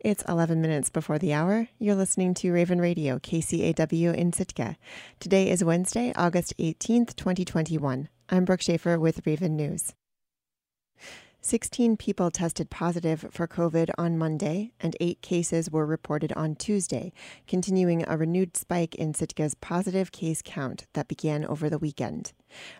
It's 11 minutes before the hour. You're listening to Raven Radio, KCAW in Sitka. Today is Wednesday, August 18th, 2021. I'm Brooke Schaefer with Raven News. 16 people tested positive for COVID on Monday, and eight cases were reported on Tuesday, continuing a renewed spike in Sitka's positive case count that began over the weekend.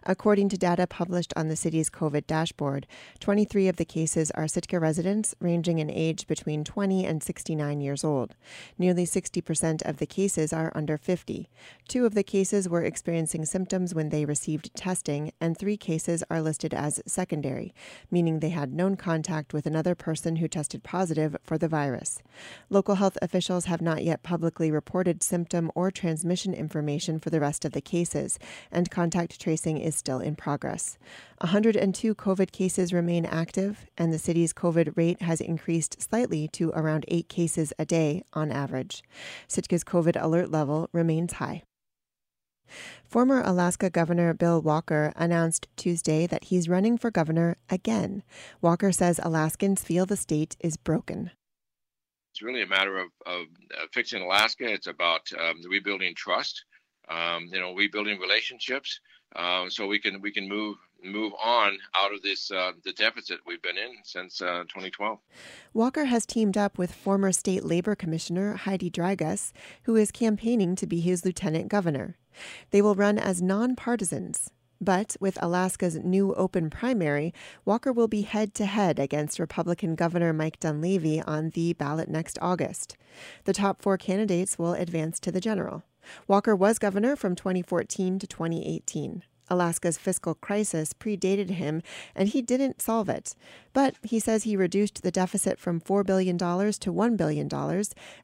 According to data published on the city's COVID dashboard, 23 of the cases are Sitka residents ranging in age between 20 and 69 years old. Nearly 60% of the cases are under 50. Two of the cases were experiencing symptoms when they received testing, and three cases are listed as secondary, meaning they had known contact with another person who tested positive for the virus. Local health officials have not yet publicly reported symptom or transmission information for the rest of the cases, and contact tracing tracing is still in progress. 102 COVID cases remain active, and the city's COVID rate has increased slightly to around eight cases a day on average. Sitka's COVID alert level remains high. Former Alaska Governor Bill Walker announced Tuesday that he's running for governor again. Walker says Alaskans feel the state is broken. It's really a matter of, of uh, fixing Alaska. It's about um, rebuilding trust, um, you know, rebuilding relationships um, so we can we can move move on out of this uh, the deficit we've been in since uh, 2012. Walker has teamed up with former state labor commissioner Heidi Drygas, who is campaigning to be his lieutenant governor. They will run as nonpartisans. But with Alaska's new open primary, Walker will be head to head against Republican Governor Mike Dunleavy on the ballot next August. The top four candidates will advance to the general. Walker was governor from 2014 to 2018. Alaska's fiscal crisis predated him, and he didn't solve it. But he says he reduced the deficit from $4 billion to $1 billion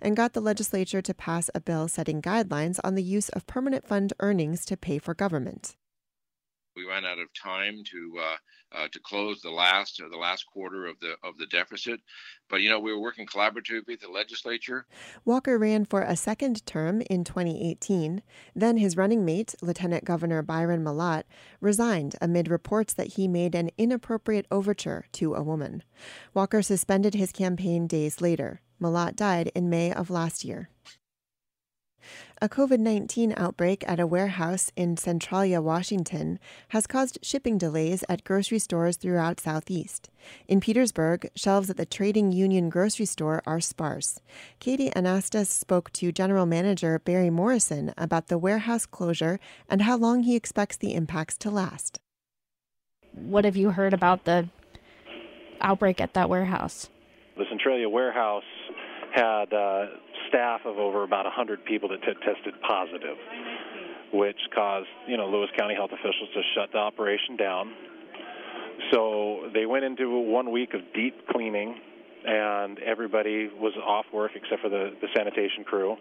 and got the legislature to pass a bill setting guidelines on the use of permanent fund earnings to pay for government we ran out of time to uh, uh, to close the last uh, the last quarter of the of the deficit. But you know we were working collaboratively with the legislature. Walker ran for a second term in 2018. Then his running mate, Lieutenant Governor Byron Mallott, resigned amid reports that he made an inappropriate overture to a woman. Walker suspended his campaign days later. Mallott died in May of last year. A COVID 19 outbreak at a warehouse in Centralia, Washington, has caused shipping delays at grocery stores throughout Southeast. In Petersburg, shelves at the Trading Union grocery store are sparse. Katie Anastas spoke to General Manager Barry Morrison about the warehouse closure and how long he expects the impacts to last. What have you heard about the outbreak at that warehouse? The Centralia warehouse had uh, staff of over about 100 people that t- tested positive, which caused you know Lewis County health officials to shut the operation down. So they went into one week of deep cleaning, and everybody was off work except for the, the sanitation crew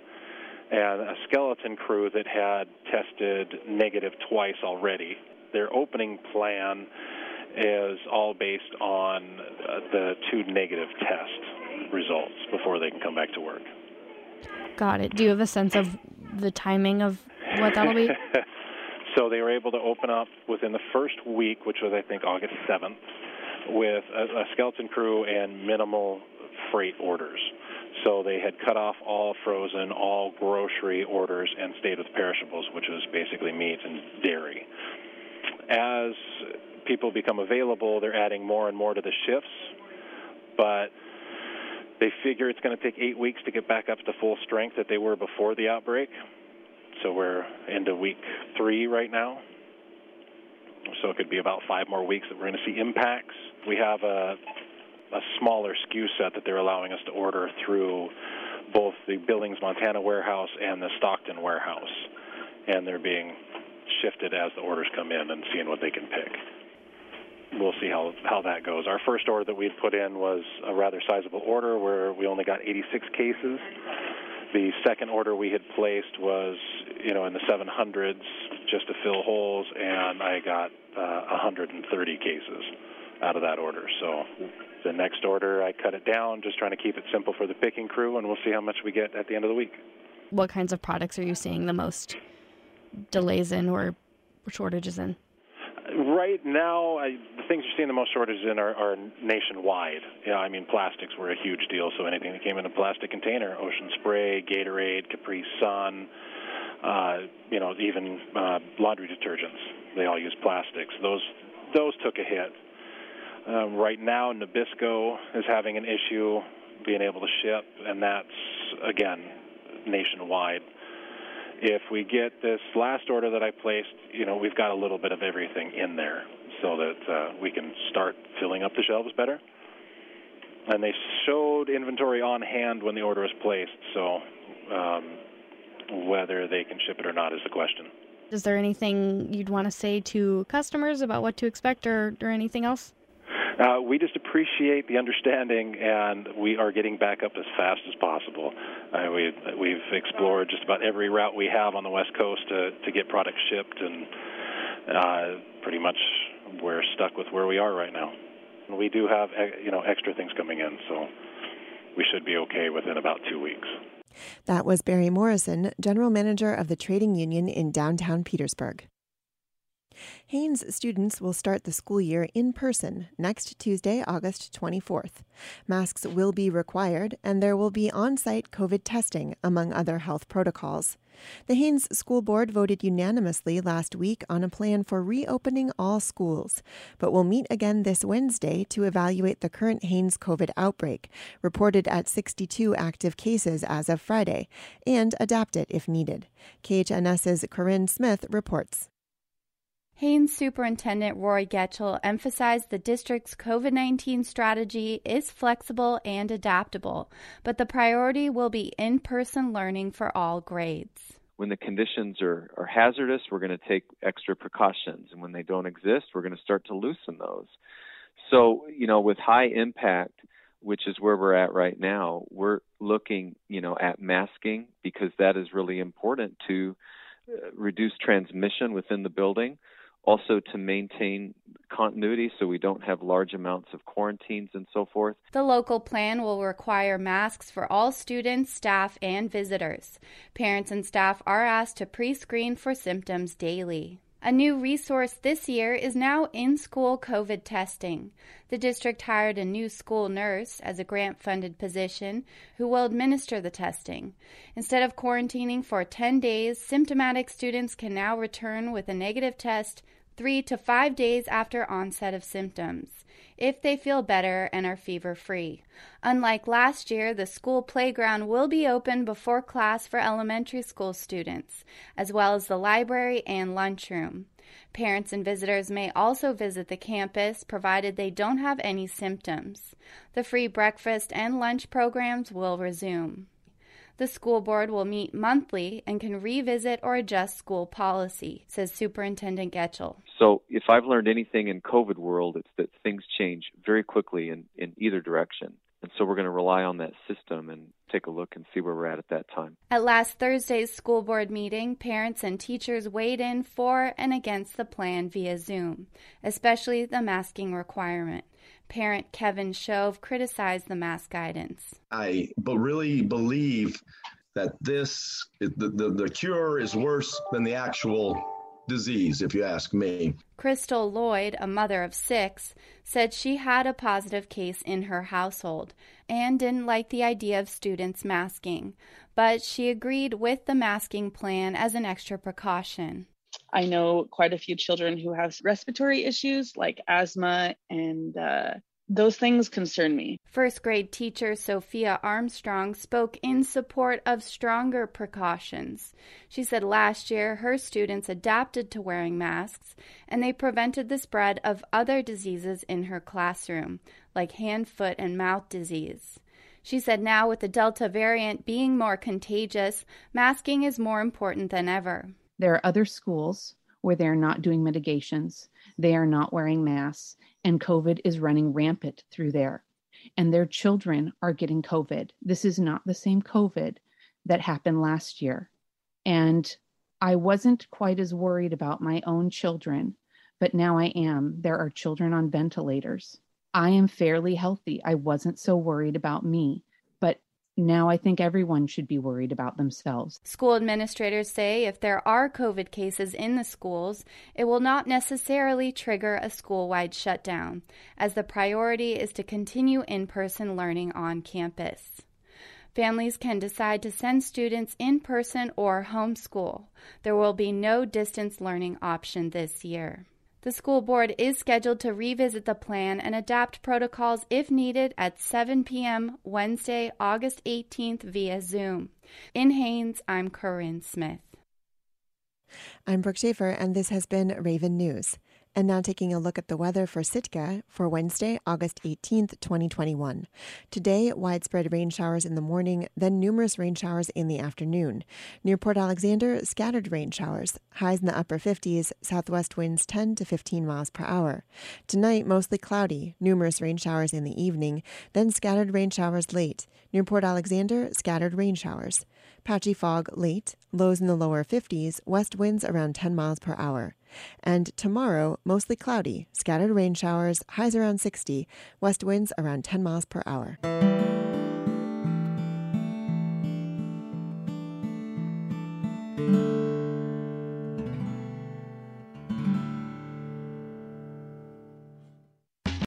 and a skeleton crew that had tested negative twice already. Their opening plan is all based on uh, the two negative test results before they can come back to work. Got it. Do you have a sense of the timing of what that'll be? so they were able to open up within the first week, which was I think August 7th, with a, a skeleton crew and minimal freight orders. So they had cut off all frozen, all grocery orders, and stayed with perishables, which was basically meat and dairy. As people become available, they're adding more and more to the shifts, but they figure it's going to take eight weeks to get back up to full strength that they were before the outbreak. So we're into week three right now. So it could be about five more weeks that we're going to see impacts. We have a, a smaller SKU set that they're allowing us to order through both the Billings, Montana warehouse and the Stockton warehouse. And they're being shifted as the orders come in and seeing what they can pick we'll see how how that goes. Our first order that we had put in was a rather sizable order where we only got 86 cases. The second order we had placed was, you know, in the 700s just to fill holes, and I got uh, 130 cases out of that order. So the next order, I cut it down, just trying to keep it simple for the picking crew, and we'll see how much we get at the end of the week. What kinds of products are you seeing the most delays in or shortages in? Right now, I, the things you're seeing the most shortages in are, are nationwide. Yeah, I mean plastics were a huge deal, so anything that came in a plastic container, Ocean Spray, Gatorade, Capri Sun, uh, you know, even uh, laundry detergents, they all use plastics. Those those took a hit. Um, right now, Nabisco is having an issue being able to ship, and that's again nationwide if we get this last order that I placed, you know, we've got a little bit of everything in there so that uh, we can start filling up the shelves better. And they showed inventory on hand when the order was placed, so um, whether they can ship it or not is the question. Is there anything you'd want to say to customers about what to expect or, or anything else? Uh, we just appreciate the understanding, and we are getting back up as fast as possible. Uh, we, we've explored just about every route we have on the West Coast to, to get products shipped, and uh, pretty much we're stuck with where we are right now. We do have you know extra things coming in, so we should be okay within about two weeks. That was Barry Morrison, General Manager of the Trading Union in downtown Petersburg. Haines students will start the school year in person next Tuesday, August 24th. Masks will be required, and there will be on site COVID testing, among other health protocols. The Haines School Board voted unanimously last week on a plan for reopening all schools, but will meet again this Wednesday to evaluate the current Haines COVID outbreak, reported at 62 active cases as of Friday, and adapt it if needed. KHNS's Corinne Smith reports. Haines Superintendent Roy Getchell emphasized the district's COVID 19 strategy is flexible and adaptable, but the priority will be in person learning for all grades. When the conditions are, are hazardous, we're going to take extra precautions, and when they don't exist, we're going to start to loosen those. So, you know, with high impact, which is where we're at right now, we're looking, you know, at masking because that is really important to uh, reduce transmission within the building also to maintain continuity so we don't have large amounts of quarantines and so forth. The local plan will require masks for all students, staff, and visitors. Parents and staff are asked to pre screen for symptoms daily. A new resource this year is now in school COVID testing. The district hired a new school nurse as a grant funded position who will administer the testing. Instead of quarantining for 10 days, symptomatic students can now return with a negative test three to five days after onset of symptoms, if they feel better and are fever free. Unlike last year, the school playground will be open before class for elementary school students, as well as the library and lunchroom. Parents and visitors may also visit the campus provided they don't have any symptoms. The free breakfast and lunch programs will resume. The school board will meet monthly and can revisit or adjust school policy, says Superintendent Getchell. So, if I've learned anything in COVID world, it's that things change very quickly in, in either direction. And so we're going to rely on that system and take a look and see where we're at at that time. At last Thursday's school board meeting, parents and teachers weighed in for and against the plan via Zoom, especially the masking requirement. Parent Kevin Shove criticized the mask guidance. I but really believe that this the, the, the cure is worse than the actual disease, if you ask me. Crystal Lloyd, a mother of six, said she had a positive case in her household and didn't like the idea of students masking, but she agreed with the masking plan as an extra precaution. I know quite a few children who have respiratory issues like asthma, and uh, those things concern me. First grade teacher Sophia Armstrong spoke in support of stronger precautions. She said last year her students adapted to wearing masks and they prevented the spread of other diseases in her classroom, like hand, foot, and mouth disease. She said now, with the Delta variant being more contagious, masking is more important than ever. There are other schools where they're not doing mitigations, they are not wearing masks, and COVID is running rampant through there. And their children are getting COVID. This is not the same COVID that happened last year. And I wasn't quite as worried about my own children, but now I am. There are children on ventilators. I am fairly healthy. I wasn't so worried about me. Now I think everyone should be worried about themselves. School administrators say if there are COVID cases in the schools, it will not necessarily trigger a school wide shutdown, as the priority is to continue in person learning on campus. Families can decide to send students in person or homeschool. There will be no distance learning option this year. The school board is scheduled to revisit the plan and adapt protocols if needed at 7 p.m. Wednesday, August 18th via Zoom. In Haines, I'm Corinne Smith. I'm Brooke Schaefer, and this has been Raven News. And now taking a look at the weather for Sitka for Wednesday, August 18th, 2021. Today, widespread rain showers in the morning, then numerous rain showers in the afternoon. Near Port Alexander, scattered rain showers, highs in the upper 50s, southwest winds 10 to 15 miles per hour. Tonight, mostly cloudy, numerous rain showers in the evening, then scattered rain showers late. Near Port Alexander, scattered rain showers. Patchy fog late, lows in the lower 50s, west winds around 10 miles per hour. And tomorrow, mostly cloudy, scattered rain showers, highs around 60, west winds around 10 miles per hour.